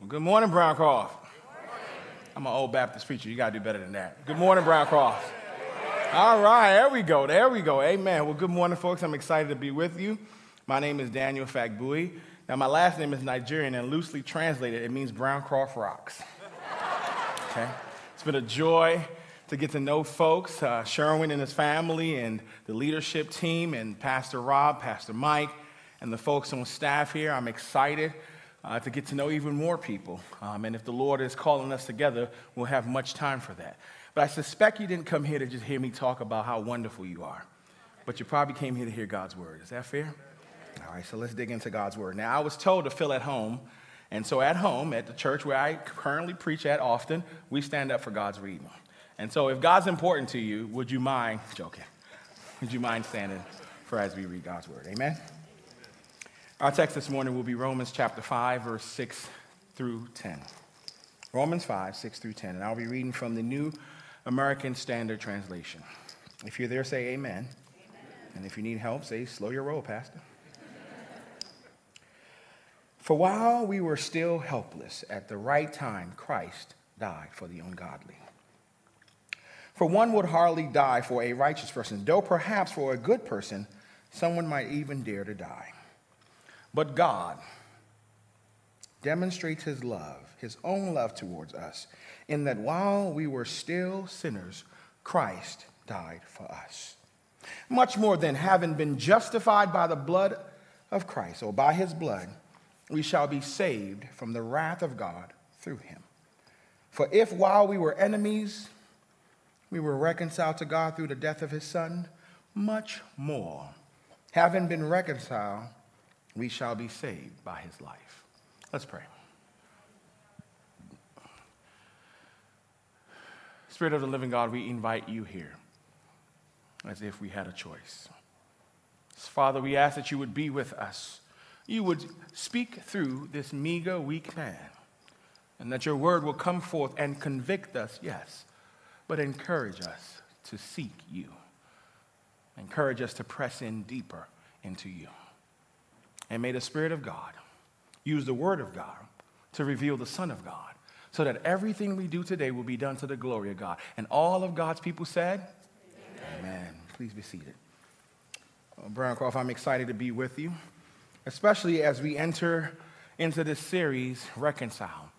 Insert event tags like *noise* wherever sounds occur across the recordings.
Well, good morning, Browncroft. I'm an old Baptist preacher. You got to do better than that. Good morning, Browncroft. All right, there we go. There we go. Amen. Well, good morning, folks. I'm excited to be with you. My name is Daniel Fagbui. Now, my last name is Nigerian, and loosely translated, it means Browncroft Rocks. Okay? It's been a joy to get to know folks, uh, Sherwin and his family, and the leadership team, and Pastor Rob, Pastor Mike, and the folks on staff here. I'm excited uh, to get to know even more people. Um, and if the Lord is calling us together, we'll have much time for that. But I suspect you didn't come here to just hear me talk about how wonderful you are, but you probably came here to hear God's word. Is that fair? All right, so let's dig into God's word. Now, I was told to feel at home. And so at home, at the church where I currently preach at often, we stand up for God's reading. And so if God's important to you, would you mind, joking, would you mind standing for as we read God's word? Amen? Our text this morning will be Romans chapter 5, verse 6 through 10. Romans 5, 6 through 10. And I'll be reading from the New American Standard Translation. If you're there, say amen. amen. And if you need help, say, slow your roll, Pastor. For while we were still helpless, at the right time, Christ died for the ungodly. For one would hardly die for a righteous person, though perhaps for a good person, someone might even dare to die. But God demonstrates his love, his own love towards us, in that while we were still sinners, Christ died for us. Much more than having been justified by the blood of Christ, or by his blood, we shall be saved from the wrath of God through him. For if while we were enemies, we were reconciled to God through the death of his son, much more, having been reconciled, we shall be saved by his life. Let's pray. Spirit of the living God, we invite you here as if we had a choice. Father, we ask that you would be with us. You would speak through this meager, weak man, and that your word will come forth and convict us, yes, but encourage us to seek you. Encourage us to press in deeper into you. And may the Spirit of God use the Word of God to reveal the Son of God so that everything we do today will be done to the glory of God. And all of God's people said, Amen. Amen. Please be seated. Uh, well, Browncroft, I'm excited to be with you, especially as we enter into this series, Reconcile.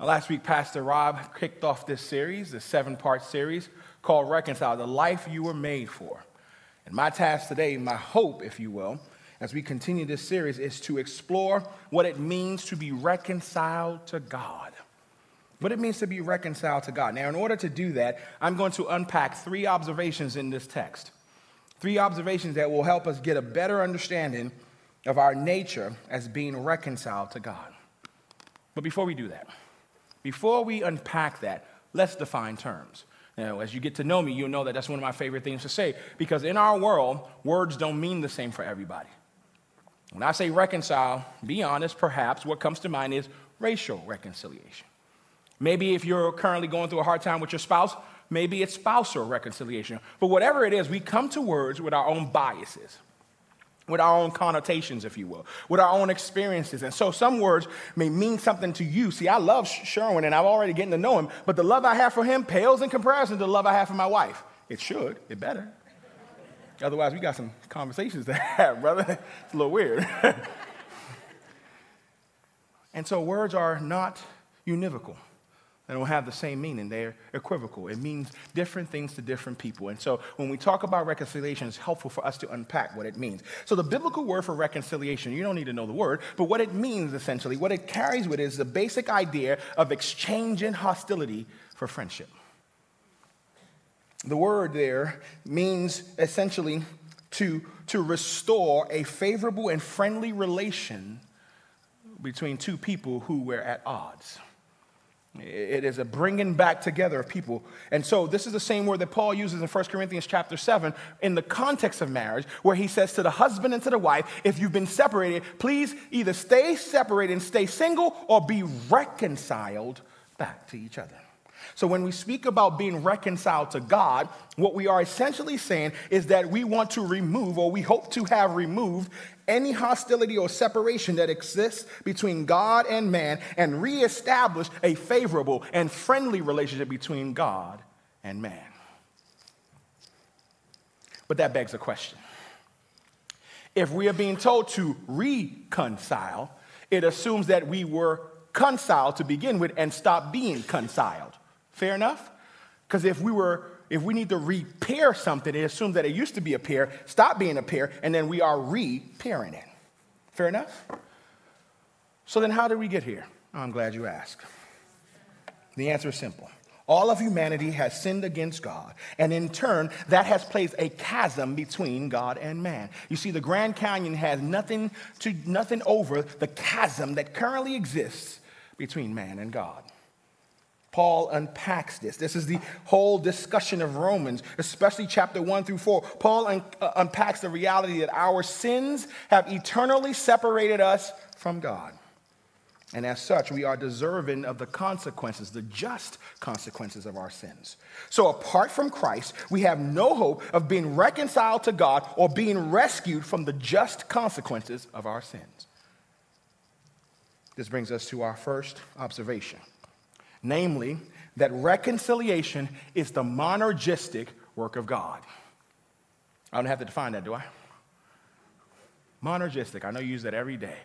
Now, last week, Pastor Rob kicked off this series, the seven part series called Reconcile, the life you were made for. And my task today, my hope, if you will, as we continue this series is to explore what it means to be reconciled to God. What it means to be reconciled to God. Now, in order to do that, I'm going to unpack three observations in this text. Three observations that will help us get a better understanding of our nature as being reconciled to God. But before we do that, before we unpack that, let's define terms. Now, as you get to know me, you'll know that that's one of my favorite things to say because in our world, words don't mean the same for everybody. When I say reconcile, be honest, perhaps what comes to mind is racial reconciliation. Maybe if you're currently going through a hard time with your spouse, maybe it's spousal reconciliation. But whatever it is, we come to words with our own biases, with our own connotations, if you will, with our own experiences. And so some words may mean something to you. See, I love Sherwin and I'm already getting to know him, but the love I have for him pales in comparison to the love I have for my wife. It should, it better. Otherwise, we got some conversations to have, *laughs* brother. It's a little weird. *laughs* and so, words are not univocal. They don't have the same meaning. They're equivocal. It means different things to different people. And so when we talk about reconciliation, it's helpful for us to unpack what it means. So the biblical word for reconciliation, you don't need to know the word, but what it means essentially, what it carries with it is the basic idea of exchanging hostility for friendship. The word there means essentially to, to restore a favorable and friendly relation between two people who were at odds. It is a bringing back together of people. And so this is the same word that Paul uses in 1 Corinthians chapter 7 in the context of marriage, where he says to the husband and to the wife, if you've been separated, please either stay separated and stay single or be reconciled back to each other. So, when we speak about being reconciled to God, what we are essentially saying is that we want to remove, or we hope to have removed, any hostility or separation that exists between God and man and reestablish a favorable and friendly relationship between God and man. But that begs a question. If we are being told to reconcile, it assumes that we were conciled to begin with and stop being conciled. Fair enough? Because if we were, if we need to repair something, it assumes that it used to be a pair, stop being a pair, and then we are repairing it. Fair enough? So then, how did we get here? Oh, I'm glad you asked. The answer is simple. All of humanity has sinned against God, and in turn, that has placed a chasm between God and man. You see, the Grand Canyon has nothing to nothing over the chasm that currently exists between man and God. Paul unpacks this. This is the whole discussion of Romans, especially chapter 1 through 4. Paul un- uh, unpacks the reality that our sins have eternally separated us from God. And as such, we are deserving of the consequences, the just consequences of our sins. So, apart from Christ, we have no hope of being reconciled to God or being rescued from the just consequences of our sins. This brings us to our first observation namely, that reconciliation is the monergistic work of God. I don't have to define that, do I? Monergistic. I know you use that every day.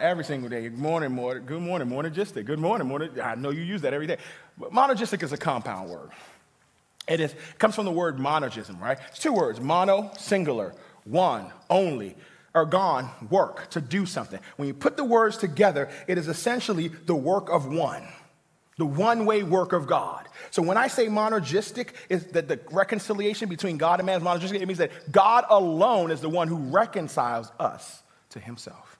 Every single day. Good morning, morning. Good morning, monergistic. Good morning, morning. I know you use that every day. But monergistic is a compound word. It is, comes from the word monergism, right? It's two words mono, singular, one, only, ergon, work, to do something. When you put the words together, it is essentially the work of one the one way work of God. So when I say monergistic, is that the reconciliation between God and man is monergistic, it means that God alone is the one who reconciles us to himself.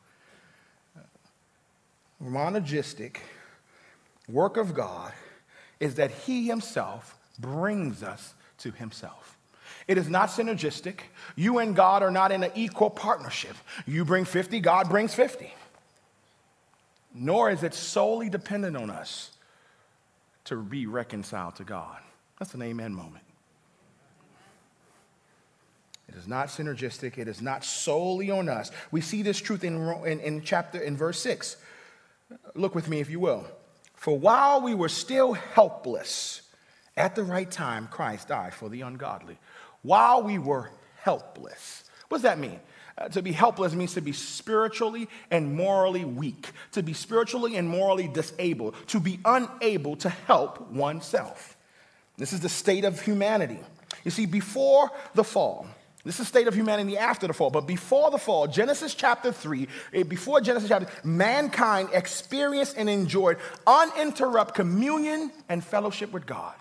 Monergistic work of God is that he himself brings us to himself. It is not synergistic. You and God are not in an equal partnership. You bring 50, God brings 50. Nor is it solely dependent on us to be reconciled to God. That's an amen moment. It is not synergistic. It is not solely on us. We see this truth in, in, in, chapter, in verse 6. Look with me, if you will. For while we were still helpless, at the right time, Christ died for the ungodly. While we were helpless. What does that mean? Uh, to be helpless means to be spiritually and morally weak, to be spiritually and morally disabled, to be unable to help oneself. This is the state of humanity. You see, before the fall, this is the state of humanity after the fall, but before the fall, Genesis chapter 3, eh, before Genesis chapter, mankind experienced and enjoyed uninterrupted communion and fellowship with God.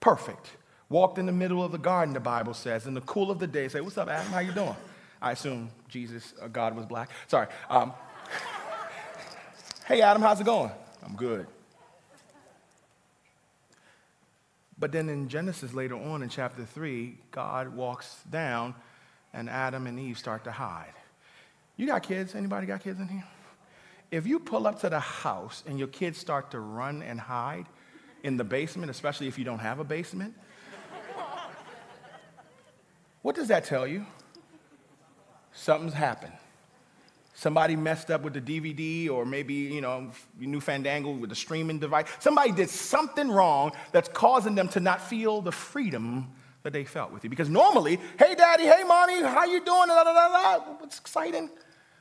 Perfect. Walked in the middle of the garden, the Bible says, in the cool of the day. Say, what's up, Adam? How you doing? I assume Jesus, uh, God was black. Sorry. Um, *laughs* hey, Adam, how's it going? I'm good. But then in Genesis later on in chapter 3, God walks down and Adam and Eve start to hide. You got kids? Anybody got kids in here? If you pull up to the house and your kids start to run and hide in the basement, especially if you don't have a basement, *laughs* what does that tell you? Something's happened. Somebody messed up with the DVD, or maybe, you know, new Fandango with the streaming device. Somebody did something wrong that's causing them to not feel the freedom that they felt with you. Because normally, hey, daddy, hey, mommy, how you doing? Da, da, da, da. It's exciting.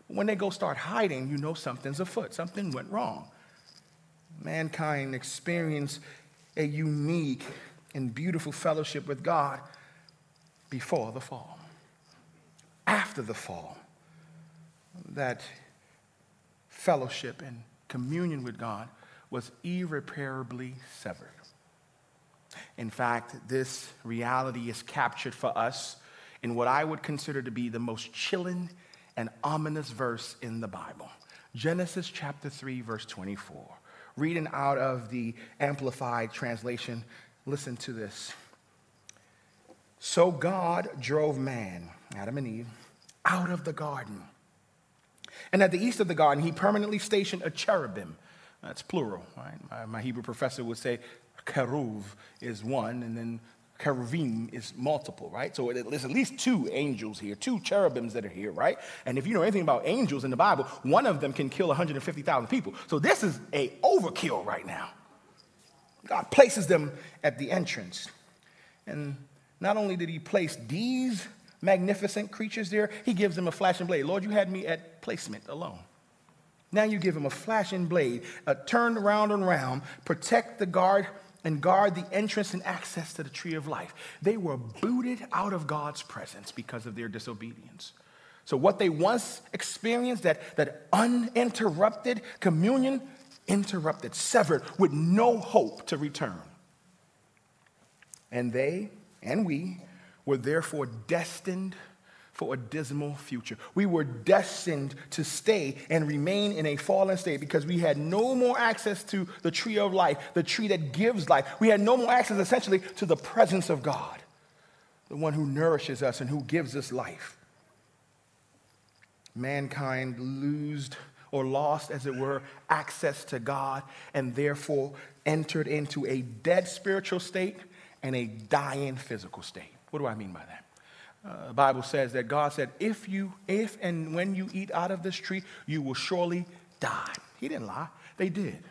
When they go start hiding, you know something's afoot. Something went wrong. Mankind experienced a unique and beautiful fellowship with God before the fall after the fall, that fellowship and communion with God was irreparably severed. In fact, this reality is captured for us in what I would consider to be the most chilling and ominous verse in the Bible Genesis chapter 3, verse 24. Reading out of the Amplified translation, listen to this. So God drove man Adam and Eve, out of the garden. And at the east of the garden, he permanently stationed a cherubim. That's plural, right? My, my Hebrew professor would say Keruv is one, and then cherubim is multiple, right? So there's at least two angels here, two cherubims that are here, right? And if you know anything about angels in the Bible, one of them can kill 150,000 people. So this is a overkill right now. God places them at the entrance. And not only did he place these magnificent creatures there, he gives them a flashing blade. Lord, you had me at placement alone. Now you give him a flashing blade, a turn around and round, protect the guard and guard the entrance and access to the tree of life. They were booted out of God's presence because of their disobedience. So, what they once experienced, that, that uninterrupted communion, interrupted, severed, with no hope to return. And they and we were therefore destined for a dismal future. We were destined to stay and remain in a fallen state because we had no more access to the tree of life, the tree that gives life. We had no more access, essentially, to the presence of God, the one who nourishes us and who gives us life. Mankind loosed or lost, as it were, access to God and therefore entered into a dead spiritual state and a dying physical state. What do I mean by that? Uh, the Bible says that God said, if you, if and when you eat out of this tree, you will surely die. He didn't lie. They did.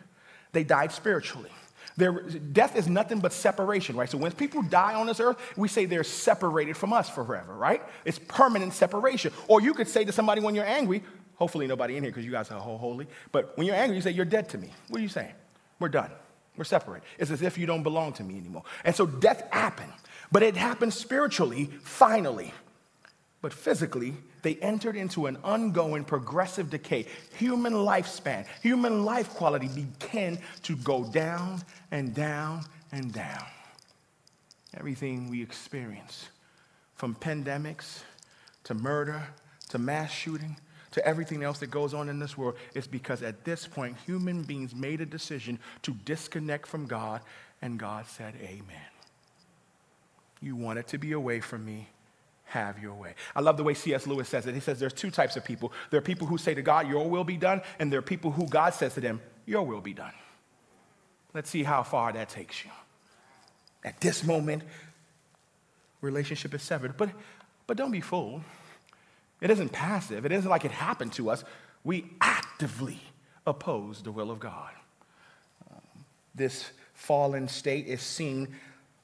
They died spiritually. Their, death is nothing but separation, right? So when people die on this earth, we say they're separated from us forever, right? It's permanent separation. Or you could say to somebody when you're angry, hopefully nobody in here because you guys are holy, but when you're angry, you say, You're dead to me. What are you saying? We're done. We're separate. It's as if you don't belong to me anymore. And so death happened. But it happened spiritually, finally. But physically, they entered into an ongoing progressive decay. Human lifespan, human life quality began to go down and down and down. Everything we experience, from pandemics to murder to mass shooting to everything else that goes on in this world, is because at this point, human beings made a decision to disconnect from God, and God said, Amen. You want it to be away from me. Have your way. I love the way C.S. Lewis says it. He says there's two types of people. There are people who say to God, Your will be done, and there are people who God says to them, Your will be done. Let's see how far that takes you. At this moment, relationship is severed. But, but don't be fooled. It isn't passive, it isn't like it happened to us. We actively oppose the will of God. This fallen state is seen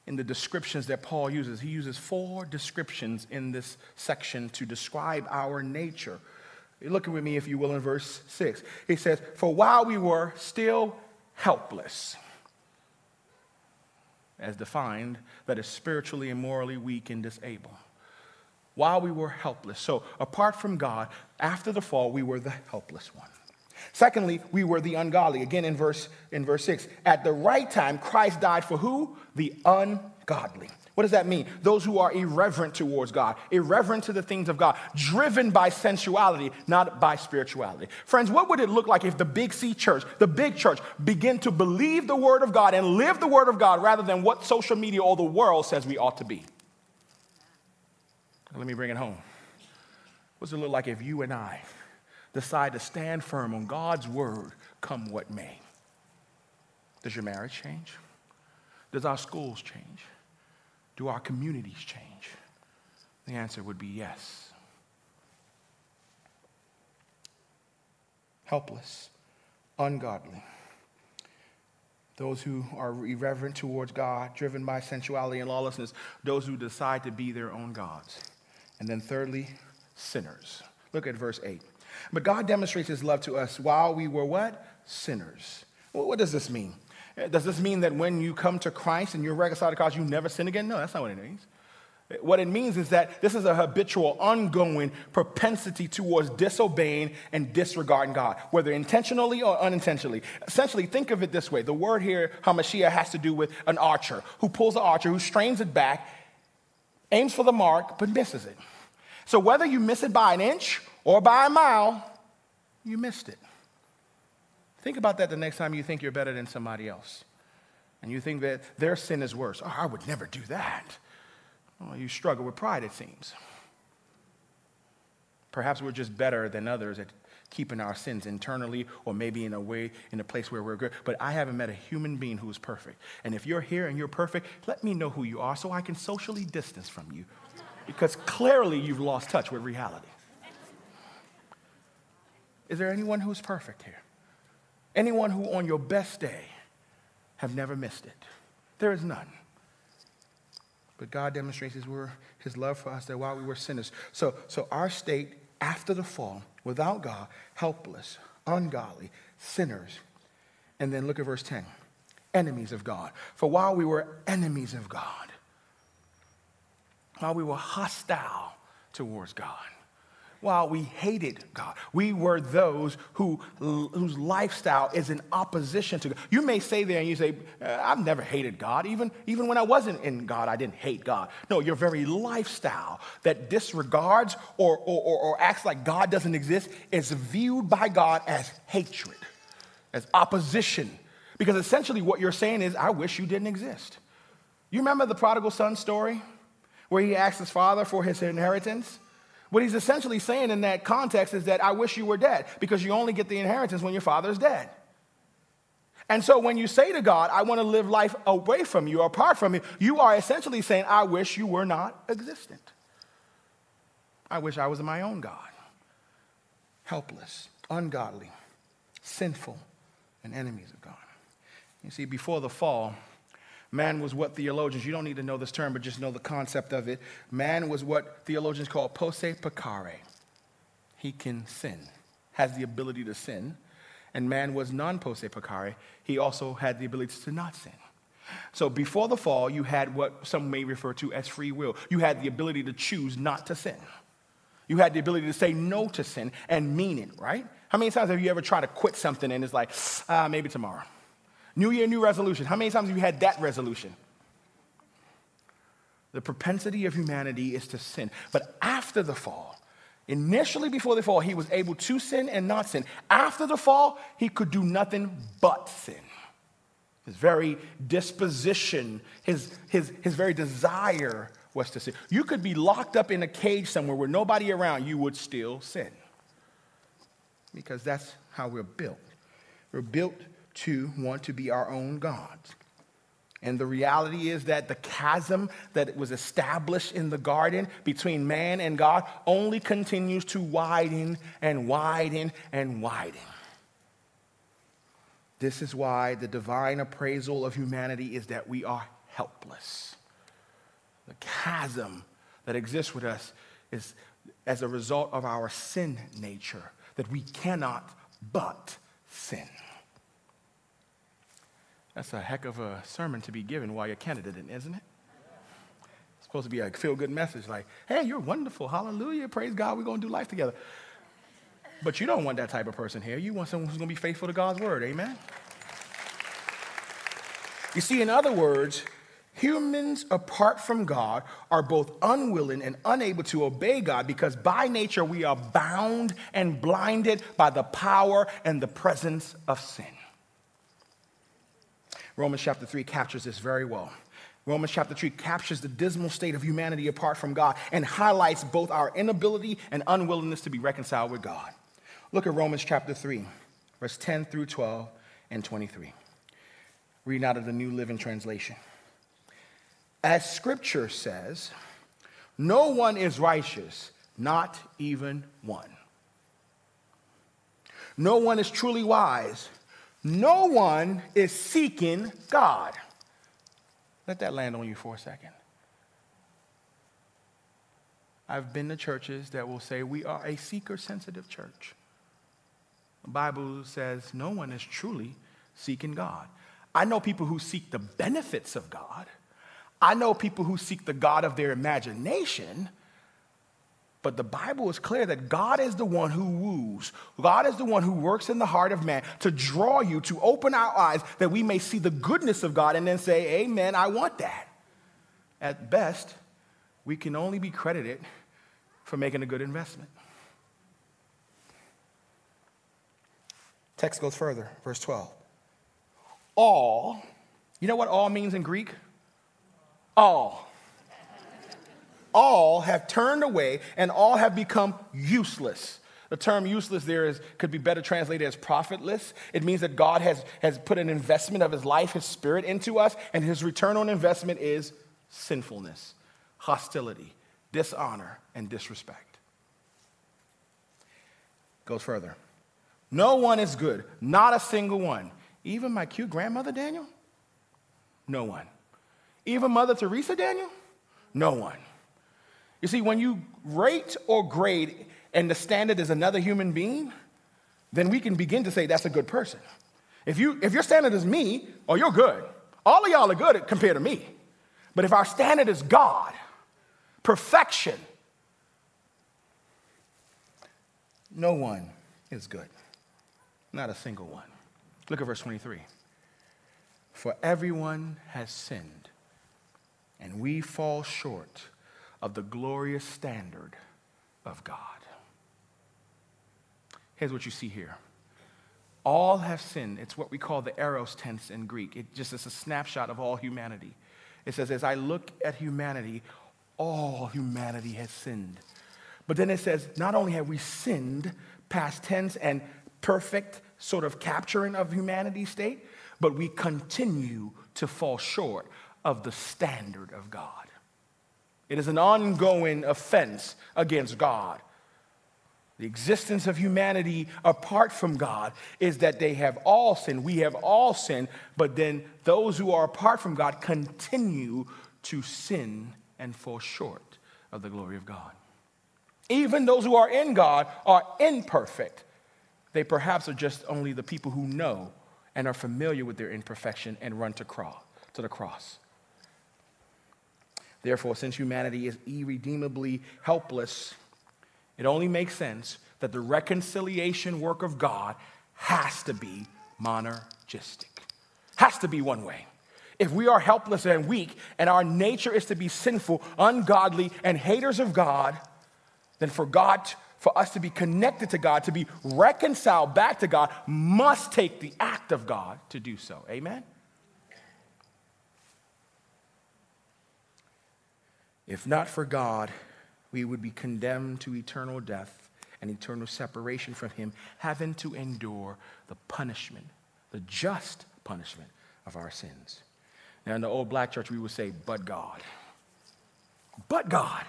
in the descriptions that Paul uses. He uses four descriptions in this section to describe our nature. Look with me, if you will, in verse 6. He says, For while we were still helpless, as defined, that is spiritually and morally weak and disabled. While we were helpless. So, apart from God, after the fall, we were the helpless one. Secondly, we were the ungodly. Again, in verse, in verse 6. At the right time, Christ died for who? The ungodly. What does that mean? Those who are irreverent towards God, irreverent to the things of God, driven by sensuality, not by spirituality. Friends, what would it look like if the Big C church, the big church, begin to believe the word of God and live the word of God rather than what social media or the world says we ought to be? Let me bring it home. What does it look like if you and I decide to stand firm on God's word, come what may. Does your marriage change? Does our schools change? Do our communities change? The answer would be yes. Helpless, ungodly. Those who are irreverent towards God, driven by sensuality and lawlessness, those who decide to be their own gods. And then, thirdly, sinners. Look at verse 8. But God demonstrates his love to us while we were what? Sinners. Well, what does this mean? Uh, does this mean that when you come to Christ and you're reconciled to Christ, you never sin again? No, that's not what it means. What it means is that this is a habitual, ongoing propensity towards disobeying and disregarding God, whether intentionally or unintentionally. Essentially, think of it this way the word here, hamartia, has to do with an archer who pulls the archer, who strains it back, aims for the mark, but misses it. So whether you miss it by an inch or by a mile, you missed it. Think about that the next time you think you're better than somebody else. And you think that their sin is worse. Oh, I would never do that. Well, you struggle with pride, it seems. Perhaps we're just better than others at keeping our sins internally or maybe in a way, in a place where we're good. But I haven't met a human being who is perfect. And if you're here and you're perfect, let me know who you are so I can socially distance from you. Because clearly you've lost touch with reality. Is there anyone who's perfect here? Anyone who on your best day have never missed it? There is none. But God demonstrates his, his love for us that while we were sinners. So, so our state after the fall, without God, helpless, ungodly, sinners. And then look at verse 10 enemies of God. For while we were enemies of God, while we were hostile towards God, while we hated God. We were those who, whose lifestyle is in opposition to God. You may say there and you say, uh, I've never hated God. Even, even when I wasn't in God, I didn't hate God. No, your very lifestyle that disregards or, or, or, or acts like God doesn't exist is viewed by God as hatred, as opposition. Because essentially what you're saying is, I wish you didn't exist. You remember the prodigal son story where he asked his father for his inheritance? What he's essentially saying in that context is that I wish you were dead because you only get the inheritance when your father is dead. And so when you say to God, I want to live life away from you, apart from you, you are essentially saying, I wish you were not existent. I wish I was my own God. Helpless, ungodly, sinful, and enemies of God. You see, before the fall, Man was what theologians, you don't need to know this term, but just know the concept of it. Man was what theologians call posse peccare. He can sin, has the ability to sin. And man was non posse peccare. He also had the ability to not sin. So before the fall, you had what some may refer to as free will. You had the ability to choose not to sin. You had the ability to say no to sin and mean it, right? How many times have you ever tried to quit something and it's like, ah, maybe tomorrow? New year, new resolution. How many times have you had that resolution? The propensity of humanity is to sin. But after the fall, initially before the fall, he was able to sin and not sin. After the fall, he could do nothing but sin. His very disposition, his, his, his very desire was to sin. You could be locked up in a cage somewhere where nobody around, you would still sin. Because that's how we're built. We're built to want to be our own gods. And the reality is that the chasm that was established in the garden between man and God only continues to widen and widen and widen. This is why the divine appraisal of humanity is that we are helpless. The chasm that exists with us is as a result of our sin nature, that we cannot but sin. That's a heck of a sermon to be given while you're candidate, isn't it? It's supposed to be a feel good message like, hey, you're wonderful. Hallelujah. Praise God. We're going to do life together. But you don't want that type of person here. You want someone who's going to be faithful to God's word. Amen? You see, in other words, humans apart from God are both unwilling and unable to obey God because by nature we are bound and blinded by the power and the presence of sin. Romans chapter 3 captures this very well. Romans chapter 3 captures the dismal state of humanity apart from God and highlights both our inability and unwillingness to be reconciled with God. Look at Romans chapter 3, verse 10 through 12 and 23. Reading out of the New Living Translation. As scripture says, no one is righteous, not even one. No one is truly wise no one is seeking God. Let that land on you for a second. I've been to churches that will say we are a seeker sensitive church. The Bible says no one is truly seeking God. I know people who seek the benefits of God. I know people who seek the God of their imagination. But the Bible is clear that God is the one who woos. God is the one who works in the heart of man to draw you, to open our eyes that we may see the goodness of God and then say, Amen, I want that. At best, we can only be credited for making a good investment. Text goes further, verse 12. All, you know what all means in Greek? All all have turned away and all have become useless. The term useless there is, could be better translated as profitless. It means that God has, has put an investment of his life, his spirit into us, and his return on investment is sinfulness, hostility, dishonor, and disrespect. Goes further. No one is good, not a single one. Even my cute grandmother, Daniel? No one. Even Mother Teresa, Daniel? No one. You see, when you rate or grade and the standard is another human being, then we can begin to say that's a good person. If, you, if your standard is me, oh, you're good. All of y'all are good compared to me. But if our standard is God, perfection, no one is good. Not a single one. Look at verse 23. For everyone has sinned, and we fall short of the glorious standard of God. Here's what you see here. All have sinned. It's what we call the aorist tense in Greek. It just is a snapshot of all humanity. It says, as I look at humanity, all humanity has sinned. But then it says, not only have we sinned, past tense and perfect sort of capturing of humanity's state, but we continue to fall short of the standard of God. It is an ongoing offense against God. The existence of humanity apart from God is that they have all sinned. We have all sinned, but then those who are apart from God continue to sin and fall short of the glory of God. Even those who are in God are imperfect. They perhaps are just only the people who know and are familiar with their imperfection and run to, cross, to the cross. Therefore, since humanity is irredeemably helpless, it only makes sense that the reconciliation work of God has to be monergistic, has to be one way. If we are helpless and weak and our nature is to be sinful, ungodly, and haters of God, then for God, for us to be connected to God, to be reconciled back to God, must take the act of God to do so. Amen? If not for God, we would be condemned to eternal death and eternal separation from Him, having to endure the punishment, the just punishment of our sins. Now, in the old black church, we would say, but God. But God.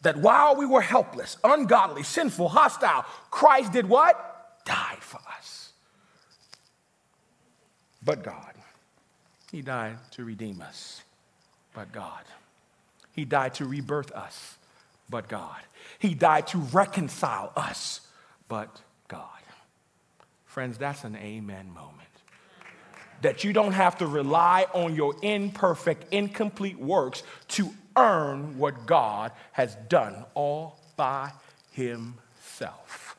That while we were helpless, ungodly, sinful, hostile, Christ did what? Died for us. But God. He died to redeem us. But God. He died to rebirth us, but God. He died to reconcile us, but God. Friends, that's an amen moment. That you don't have to rely on your imperfect, incomplete works to earn what God has done all by Himself.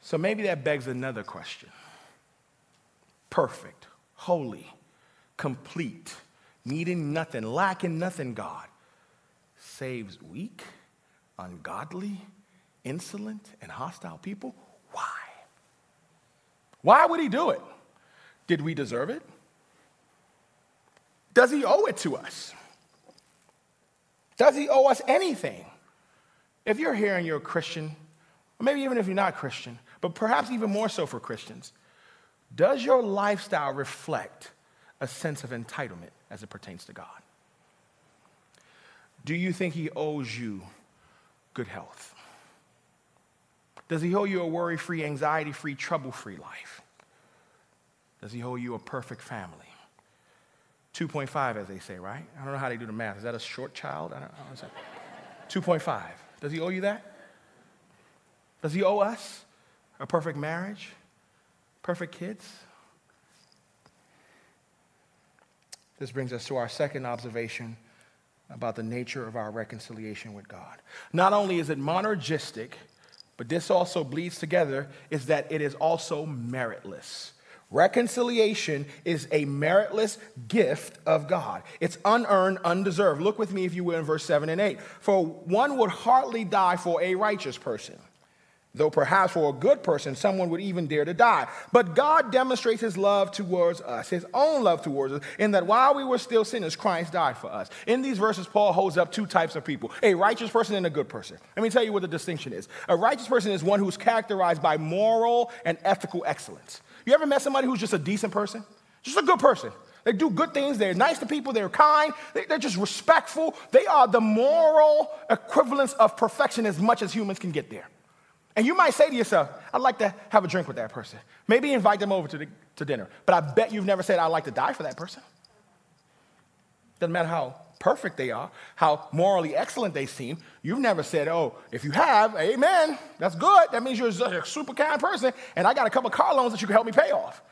So maybe that begs another question perfect, holy, complete, needing nothing, lacking nothing, God saves weak, ungodly, insolent, and hostile people? Why? Why would he do it? Did we deserve it? Does he owe it to us? Does he owe us anything? If you're here and you're a Christian, or maybe even if you're not Christian, but perhaps even more so for Christians, does your lifestyle reflect a sense of entitlement as it pertains to God? Do you think He owes you good health? Does He owe you a worry free, anxiety free, trouble free life? Does He owe you a perfect family? 2.5, as they say, right? I don't know how they do the math. Is that a short child? I don't, I don't 2.5. Does He owe you that? Does He owe us a perfect marriage? Perfect kids? This brings us to our second observation about the nature of our reconciliation with God. Not only is it monergistic, but this also bleeds together, is that it is also meritless. Reconciliation is a meritless gift of God. It's unearned, undeserved. Look with me, if you will, in verse 7 and 8. For one would hardly die for a righteous person. Though perhaps for a good person, someone would even dare to die. But God demonstrates his love towards us, his own love towards us, in that while we were still sinners, Christ died for us. In these verses, Paul holds up two types of people a righteous person and a good person. Let me tell you what the distinction is. A righteous person is one who's characterized by moral and ethical excellence. You ever met somebody who's just a decent person? Just a good person. They do good things. They're nice to people. They're kind. They're just respectful. They are the moral equivalence of perfection as much as humans can get there. And you might say to yourself, I'd like to have a drink with that person. Maybe invite them over to, the, to dinner. But I bet you've never said, I'd like to die for that person. Doesn't matter how perfect they are, how morally excellent they seem. You've never said, oh, if you have, amen, that's good. That means you're a super kind person, and I got a couple car loans that you can help me pay off.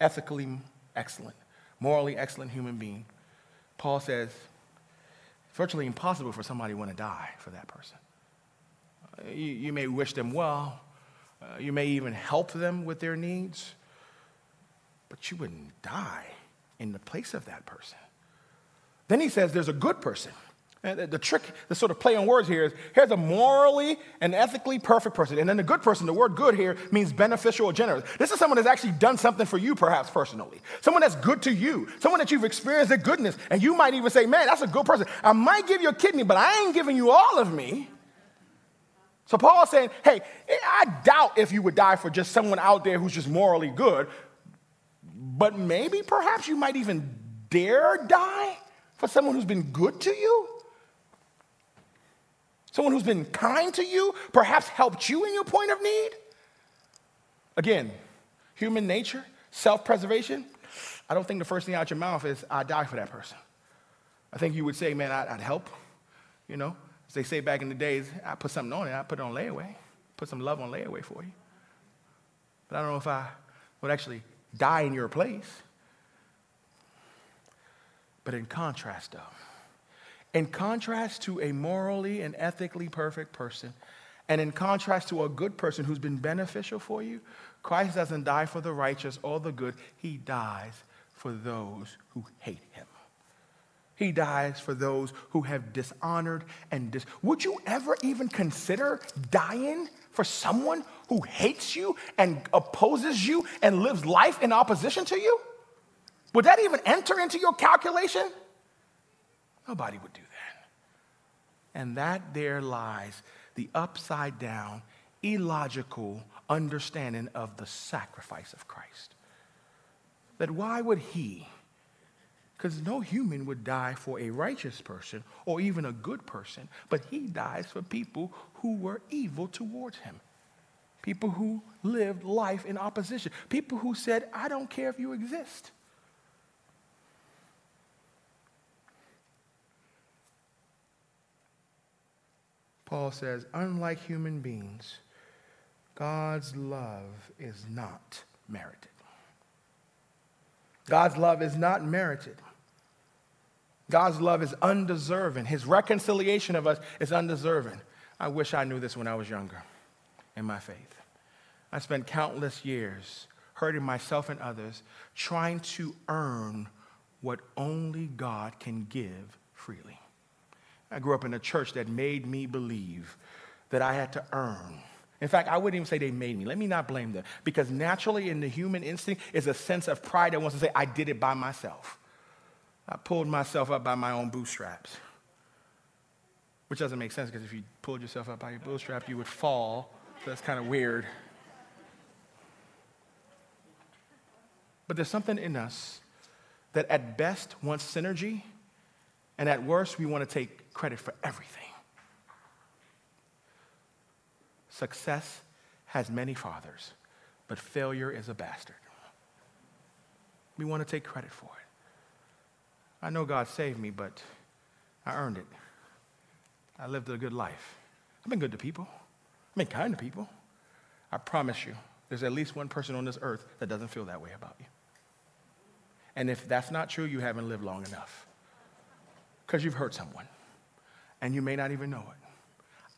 Ethically excellent, morally excellent human being. Paul says, virtually impossible for somebody to want to die for that person. Uh, you, you may wish them well, uh, you may even help them with their needs, but you wouldn't die in the place of that person. Then he says there's a good person. Uh, the, the trick, the sort of play on words here is here's a morally and ethically perfect person. And then the good person, the word good here means beneficial or generous. This is someone that's actually done something for you, perhaps personally. Someone that's good to you. Someone that you've experienced their goodness. And you might even say, man, that's a good person. I might give you a kidney, but I ain't giving you all of me. So Paul's saying, hey, I doubt if you would die for just someone out there who's just morally good, but maybe perhaps you might even dare die for someone who's been good to you. Someone who's been kind to you, perhaps helped you in your point of need. Again, human nature, self preservation. I don't think the first thing out your mouth is, I'd die for that person. I think you would say, man, I'd, I'd help. You know, as they say back in the days, I put something on it, I put it on layaway, put some love on layaway for you. But I don't know if I would actually die in your place. But in contrast, though, in contrast to a morally and ethically perfect person, and in contrast to a good person who's been beneficial for you, Christ doesn't die for the righteous or the good. He dies for those who hate him. He dies for those who have dishonored and dis. Would you ever even consider dying for someone who hates you and opposes you and lives life in opposition to you? Would that even enter into your calculation? Nobody would do that. and that there lies the upside down, illogical understanding of the sacrifice of Christ. That why would he? Because no human would die for a righteous person or even a good person, but he dies for people who were evil towards him. People who lived life in opposition. People who said, I don't care if you exist. Paul says, unlike human beings, God's love is not merited. God's love is not merited. God's love is undeserving. His reconciliation of us is undeserving. I wish I knew this when I was younger in my faith. I spent countless years hurting myself and others, trying to earn what only God can give freely. I grew up in a church that made me believe that I had to earn. In fact, I wouldn't even say they made me. Let me not blame them. Because naturally, in the human instinct, is a sense of pride that wants to say, I did it by myself. I pulled myself up by my own bootstraps. Which doesn't make sense because if you pulled yourself up by your bootstrap, you would fall. So that's kind of weird. But there's something in us that at best wants synergy, and at worst, we want to take credit for everything. Success has many fathers, but failure is a bastard. We want to take credit for it. I know God saved me, but I earned it. I lived a good life. I've been good to people. I've been kind to people. I promise you, there's at least one person on this earth that doesn't feel that way about you. And if that's not true, you haven't lived long enough because you've hurt someone and you may not even know it.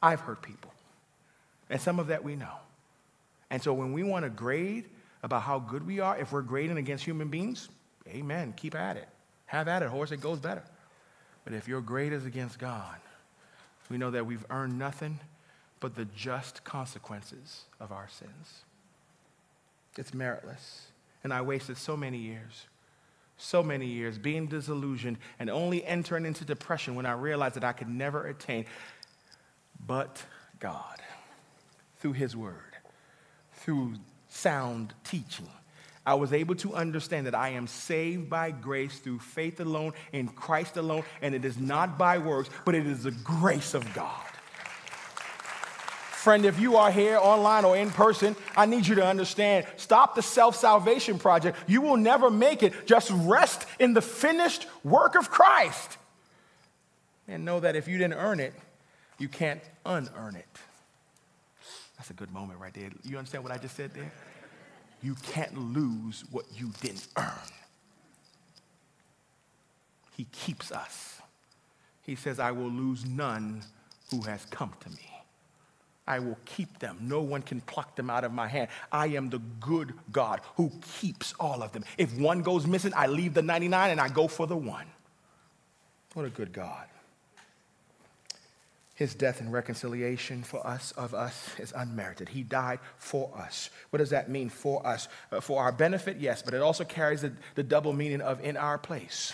I've hurt people, and some of that we know. And so when we want to grade about how good we are, if we're grading against human beings, amen, keep at it. Have at it, horse, it goes better. But if your grade is against God, we know that we've earned nothing but the just consequences of our sins. It's meritless. And I wasted so many years, so many years being disillusioned and only entering into depression when I realized that I could never attain. But God, through His Word, through sound teaching, I was able to understand that I am saved by grace through faith alone, in Christ alone, and it is not by works, but it is the grace of God. Friend, if you are here online or in person, I need you to understand stop the self salvation project. You will never make it. Just rest in the finished work of Christ. And know that if you didn't earn it, you can't unearn it. That's a good moment right there. You understand what I just said there? You can't lose what you didn't earn. He keeps us. He says, I will lose none who has come to me. I will keep them. No one can pluck them out of my hand. I am the good God who keeps all of them. If one goes missing, I leave the 99 and I go for the one. What a good God. His death and reconciliation for us, of us, is unmerited. He died for us. What does that mean for us? Uh, for our benefit, yes, but it also carries the, the double meaning of in our place.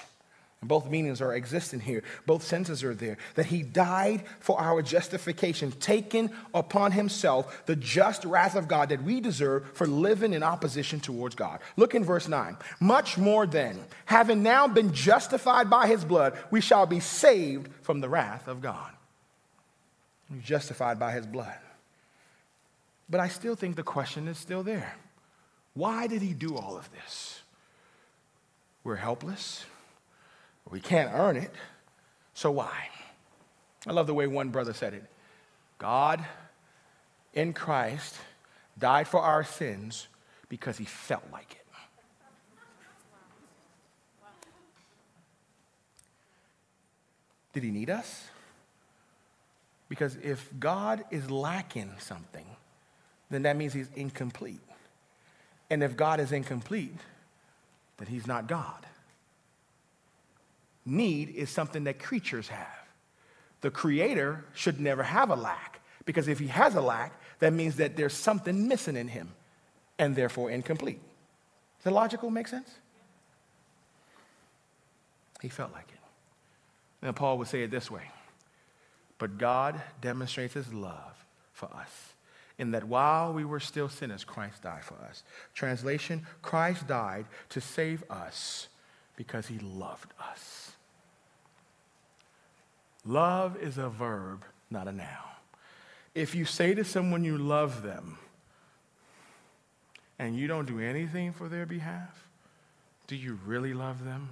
Both meanings are existent here. Both senses are there. That he died for our justification, taking upon himself the just wrath of God that we deserve for living in opposition towards God. Look in verse 9. Much more then, having now been justified by his blood, we shall be saved from the wrath of God. Justified by his blood. But I still think the question is still there. Why did he do all of this? We're helpless. We can't earn it, so why? I love the way one brother said it God in Christ died for our sins because he felt like it. Did he need us? Because if God is lacking something, then that means he's incomplete. And if God is incomplete, then he's not God. Need is something that creatures have. The creator should never have a lack because if he has a lack, that means that there's something missing in him and therefore incomplete. Is that logical? Make sense? He felt like it. And Paul would say it this way But God demonstrates his love for us in that while we were still sinners, Christ died for us. Translation Christ died to save us because he loved us. Love is a verb, not a noun. If you say to someone you love them and you don't do anything for their behalf, do you really love them?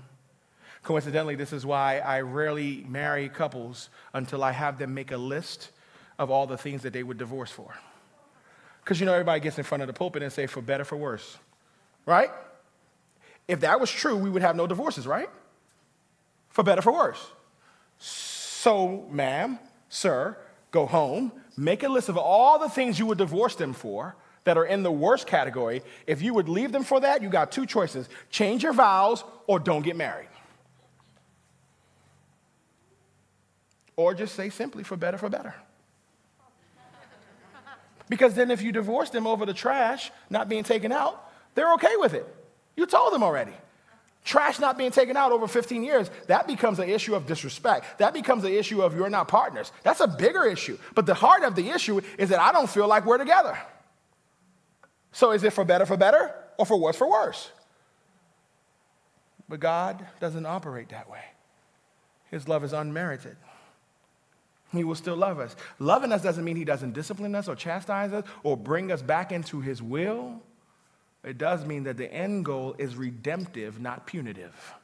Coincidentally, this is why I rarely marry couples until I have them make a list of all the things that they would divorce for. Because you know, everybody gets in front of the pulpit and say, for better, for worse. Right? If that was true, we would have no divorces, right? For better, for worse. So, ma'am, sir, go home, make a list of all the things you would divorce them for that are in the worst category. If you would leave them for that, you got two choices change your vows or don't get married. Or just say simply for better, for better. Because then if you divorce them over the trash not being taken out, they're okay with it. You told them already. Trash not being taken out over 15 years, that becomes an issue of disrespect. That becomes an issue of you're not partners. That's a bigger issue. But the heart of the issue is that I don't feel like we're together. So is it for better for better or for worse for worse? But God doesn't operate that way. His love is unmerited. He will still love us. Loving us doesn't mean he doesn't discipline us or chastise us or bring us back into his will. It does mean that the end goal is redemptive, not punitive.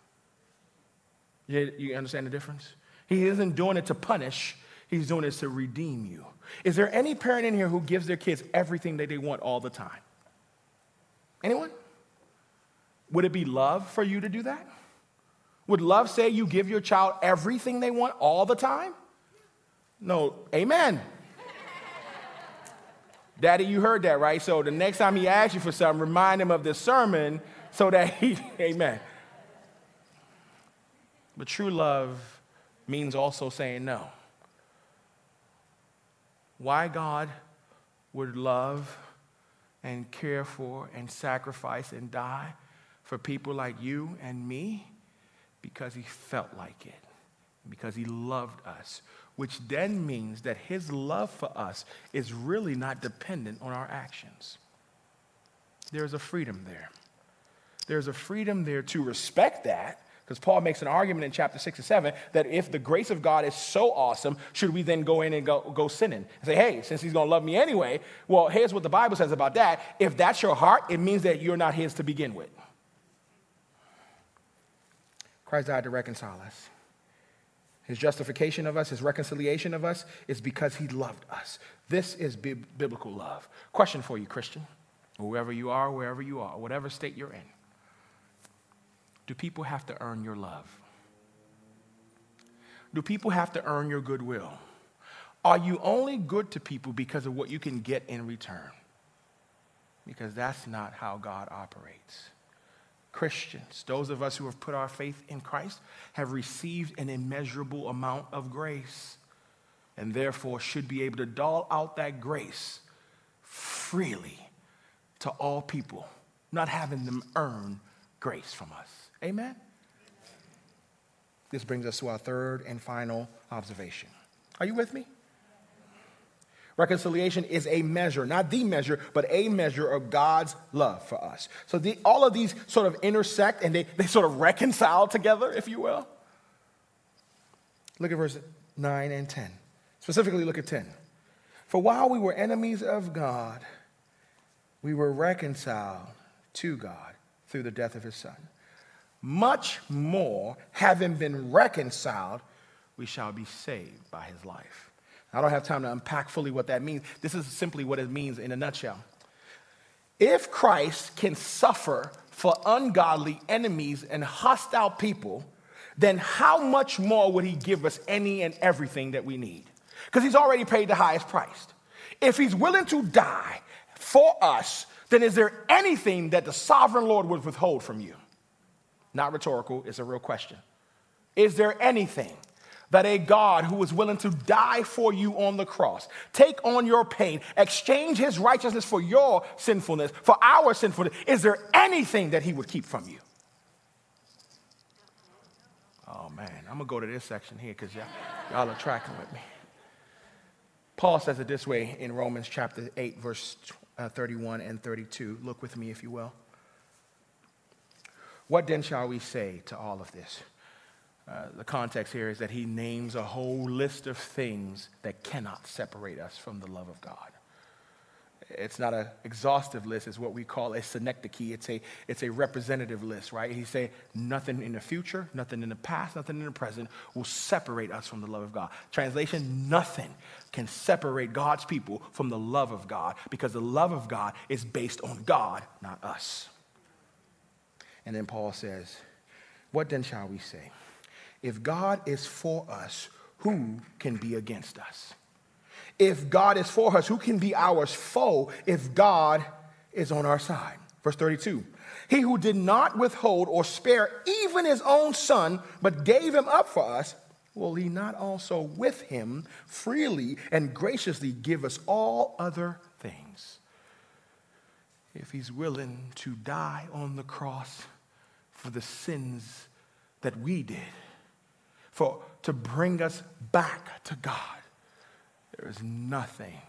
You, you understand the difference? He isn't doing it to punish, he's doing it to redeem you. Is there any parent in here who gives their kids everything that they want all the time? Anyone? Would it be love for you to do that? Would love say you give your child everything they want all the time? No, amen. Daddy, you heard that, right? So the next time he asks you for something, remind him of this sermon so that he, *laughs* amen. But true love means also saying no. Why God would love and care for and sacrifice and die for people like you and me? Because he felt like it, because he loved us, which then means that his love for us is really not dependent on our actions. There's a freedom there. There's a freedom there to respect that because Paul makes an argument in chapter 6 and 7 that if the grace of God is so awesome, should we then go in and go, go sinning? And say, hey, since he's going to love me anyway, well, here's what the Bible says about that. If that's your heart, it means that you're not his to begin with. Christ died to reconcile us. His justification of us, his reconciliation of us, is because he loved us. This is bi- biblical love. Question for you, Christian, whoever you are, wherever you are, whatever state you're in. Do people have to earn your love? Do people have to earn your goodwill? Are you only good to people because of what you can get in return? Because that's not how God operates. Christians, those of us who have put our faith in Christ, have received an immeasurable amount of grace and therefore should be able to dole out that grace freely to all people, not having them earn grace from us. Amen? This brings us to our third and final observation. Are you with me? Reconciliation is a measure, not the measure, but a measure of God's love for us. So the, all of these sort of intersect and they, they sort of reconcile together, if you will. Look at verse 9 and 10. Specifically, look at 10. For while we were enemies of God, we were reconciled to God through the death of his son much more, having been reconciled, we shall be saved by his life. I don't have time to unpack fully what that means. This is simply what it means in a nutshell. If Christ can suffer for ungodly enemies and hostile people, then how much more would he give us any and everything that we need? Because he's already paid the highest price. If he's willing to die for us, then is there anything that the sovereign Lord would withhold from you? Not rhetorical, it's a real question. Is there anything that a God who was willing to die for you on the cross, take on your pain, exchange his righteousness for your sinfulness, for our sinfulness, is there anything that he would keep from you? Oh man, I'm gonna go to this section here because y'all, y'all are tracking with me. Paul says it this way in Romans chapter 8, verse uh, 31 and 32. Look with me, if you will. What then shall we say to all of this? Uh, the context here is that he names a whole list of things that cannot separate us from the love of God. It's not an exhaustive list, it's what we call a synecdoche. It's a, it's a representative list, right? He say nothing in the future, nothing in the past, nothing in the present will separate us from the love of God. Translation, nothing can separate God's people from the love of God because the love of God is based on God, not us. And then Paul says, What then shall we say? If God is for us, who can be against us? If God is for us, who can be our foe if God is on our side? Verse 32 He who did not withhold or spare even his own son, but gave him up for us, will he not also with him freely and graciously give us all other things? If he's willing to die on the cross, for the sins that we did, for to bring us back to God. There is nothing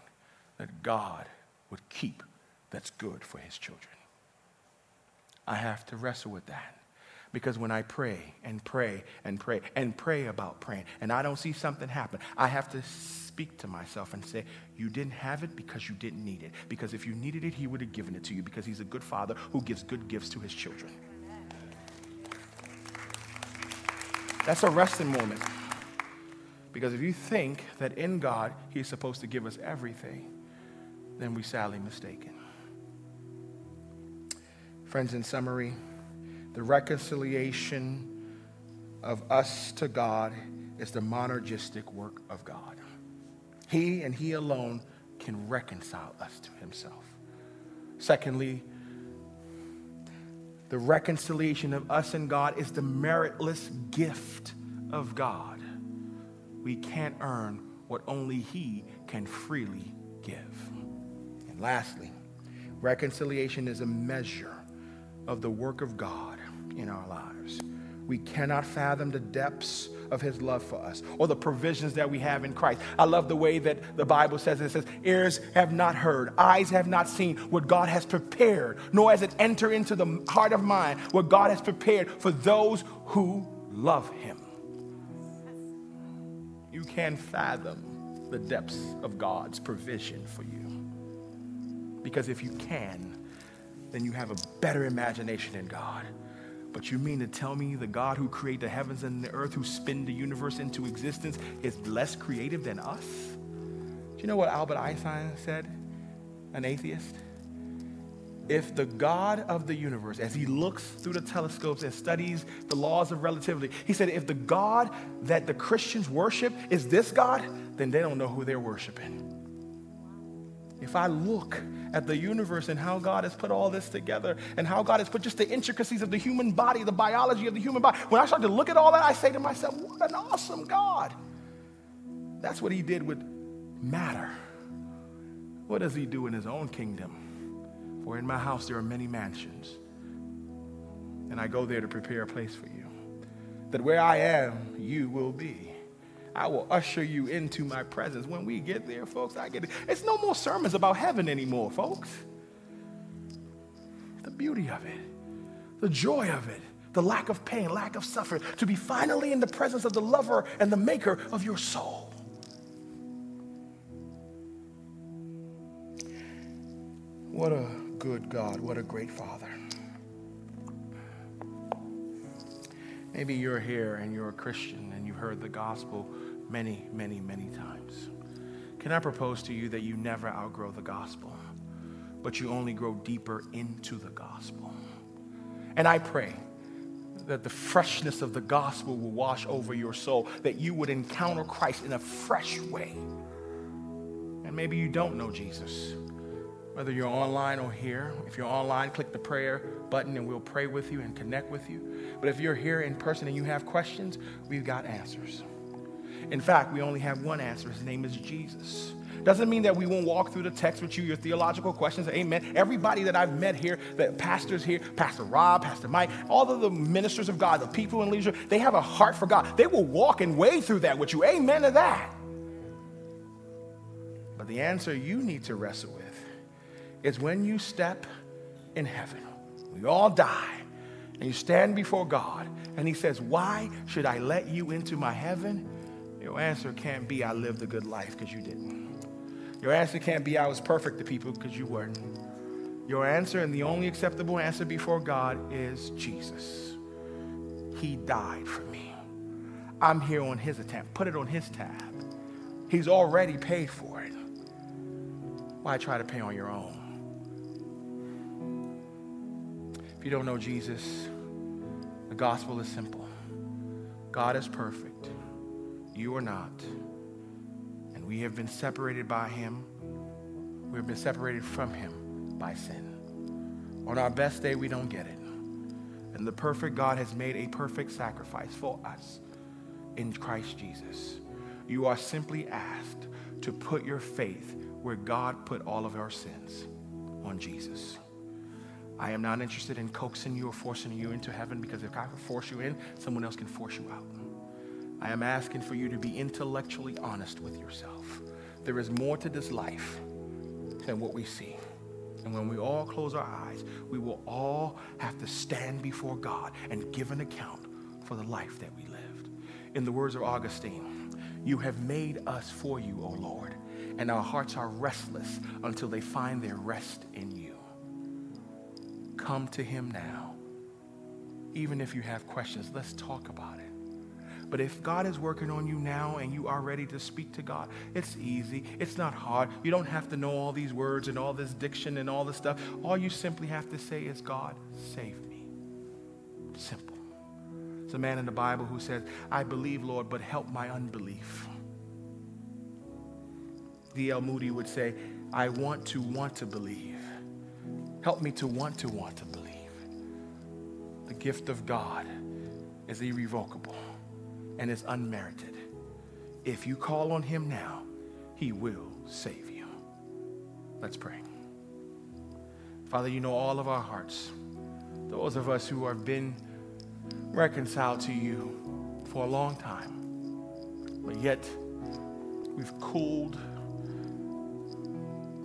that God would keep that's good for his children. I have to wrestle with that. Because when I pray and pray and pray and pray about praying and I don't see something happen, I have to speak to myself and say, You didn't have it because you didn't need it. Because if you needed it, He would have given it to you because He's a good Father who gives good gifts to His children. That's a resting moment. Because if you think that in God He's supposed to give us everything, then we sadly mistaken. Friends, in summary, the reconciliation of us to God is the monergistic work of God. He and He alone can reconcile us to Himself. Secondly, the reconciliation of us and God is the meritless gift of God. we can't earn what only He can freely give. And lastly, reconciliation is a measure of the work of God in our lives. We cannot fathom the depths of his love for us or the provisions that we have in Christ. I love the way that the Bible says it, it says, Ears have not heard, eyes have not seen what God has prepared, nor has it entered into the heart of mind what God has prepared for those who love him. You can fathom the depths of God's provision for you. Because if you can, then you have a better imagination in God. But you mean to tell me the God who created the heavens and the earth, who spin the universe into existence, is less creative than us? Do you know what Albert Einstein said? An atheist? If the God of the universe, as he looks through the telescopes and studies the laws of relativity, he said, if the God that the Christians worship is this God, then they don't know who they're worshiping. If I look at the universe and how God has put all this together and how God has put just the intricacies of the human body, the biology of the human body, when I start to look at all that, I say to myself, what an awesome God. That's what he did with matter. What does he do in his own kingdom? For in my house there are many mansions, and I go there to prepare a place for you, that where I am, you will be. I will usher you into my presence. When we get there, folks, I get it. It's no more sermons about heaven anymore, folks. The beauty of it, the joy of it, the lack of pain, lack of suffering, to be finally in the presence of the lover and the maker of your soul. What a good God, what a great Father. Maybe you're here and you're a Christian heard the gospel many, many, many times. Can I propose to you that you never outgrow the gospel, but you only grow deeper into the gospel? And I pray that the freshness of the gospel will wash over your soul, that you would encounter Christ in a fresh way. And maybe you don't know Jesus. Whether you're online or here, if you're online, click the prayer button and we'll pray with you and connect with you. But if you're here in person and you have questions, we've got answers. In fact, we only have one answer. His name is Jesus. Doesn't mean that we won't walk through the text with you, your theological questions. Amen. Everybody that I've met here, the pastors here, Pastor Rob, Pastor Mike, all of the ministers of God, the people in leadership, they have a heart for God. They will walk and wade through that with you. Amen to that. But the answer you need to wrestle with is when you step in heaven. We all die. And you stand before God, and He says, Why should I let you into my heaven? Your answer can't be, I lived a good life, because you didn't. Your answer can't be, I was perfect to people, because you weren't. Your answer, and the only acceptable answer before God, is Jesus. He died for me. I'm here on His attempt. Put it on His tab. He's already paid for it. Why try to pay on your own? If you don't know Jesus, the gospel is simple God is perfect. You are not. And we have been separated by him. We have been separated from him by sin. On our best day, we don't get it. And the perfect God has made a perfect sacrifice for us in Christ Jesus. You are simply asked to put your faith where God put all of our sins on Jesus. I am not interested in coaxing you or forcing you into heaven because if I can force you in, someone else can force you out. I am asking for you to be intellectually honest with yourself. There is more to this life than what we see. And when we all close our eyes, we will all have to stand before God and give an account for the life that we lived. In the words of Augustine, you have made us for you, O Lord, and our hearts are restless until they find their rest in you. Come to him now. Even if you have questions, let's talk about it. But if God is working on you now and you are ready to speak to God, it's easy. It's not hard. You don't have to know all these words and all this diction and all this stuff. All you simply have to say is, God, save me. Simple. It's a man in the Bible who says, I believe, Lord, but help my unbelief. D.L. Moody would say, I want to want to believe. Help me to want to want to believe. The gift of God is irrevocable and is unmerited. if you call on him now, he will save you. Let's pray. Father, you know all of our hearts. Those of us who have been reconciled to you for a long time, but yet we've cooled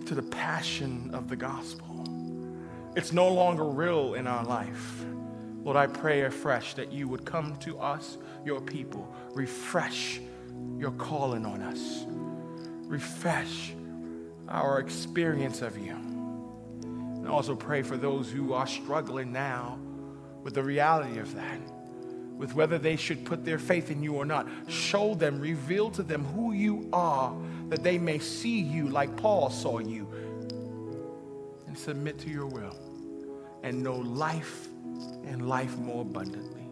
to the passion of the gospel. It's no longer real in our life. Lord, I pray afresh that you would come to us, your people, refresh your calling on us, refresh our experience of you. And also pray for those who are struggling now with the reality of that, with whether they should put their faith in you or not. Show them, reveal to them who you are, that they may see you like Paul saw you, and submit to your will, and know life and life more abundantly.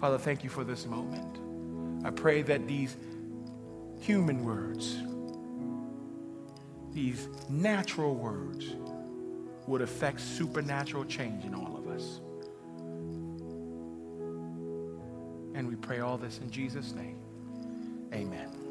Father, thank you for this moment. I pray that these human words, these natural words, would affect supernatural change in all of us. And we pray all this in Jesus' name. Amen.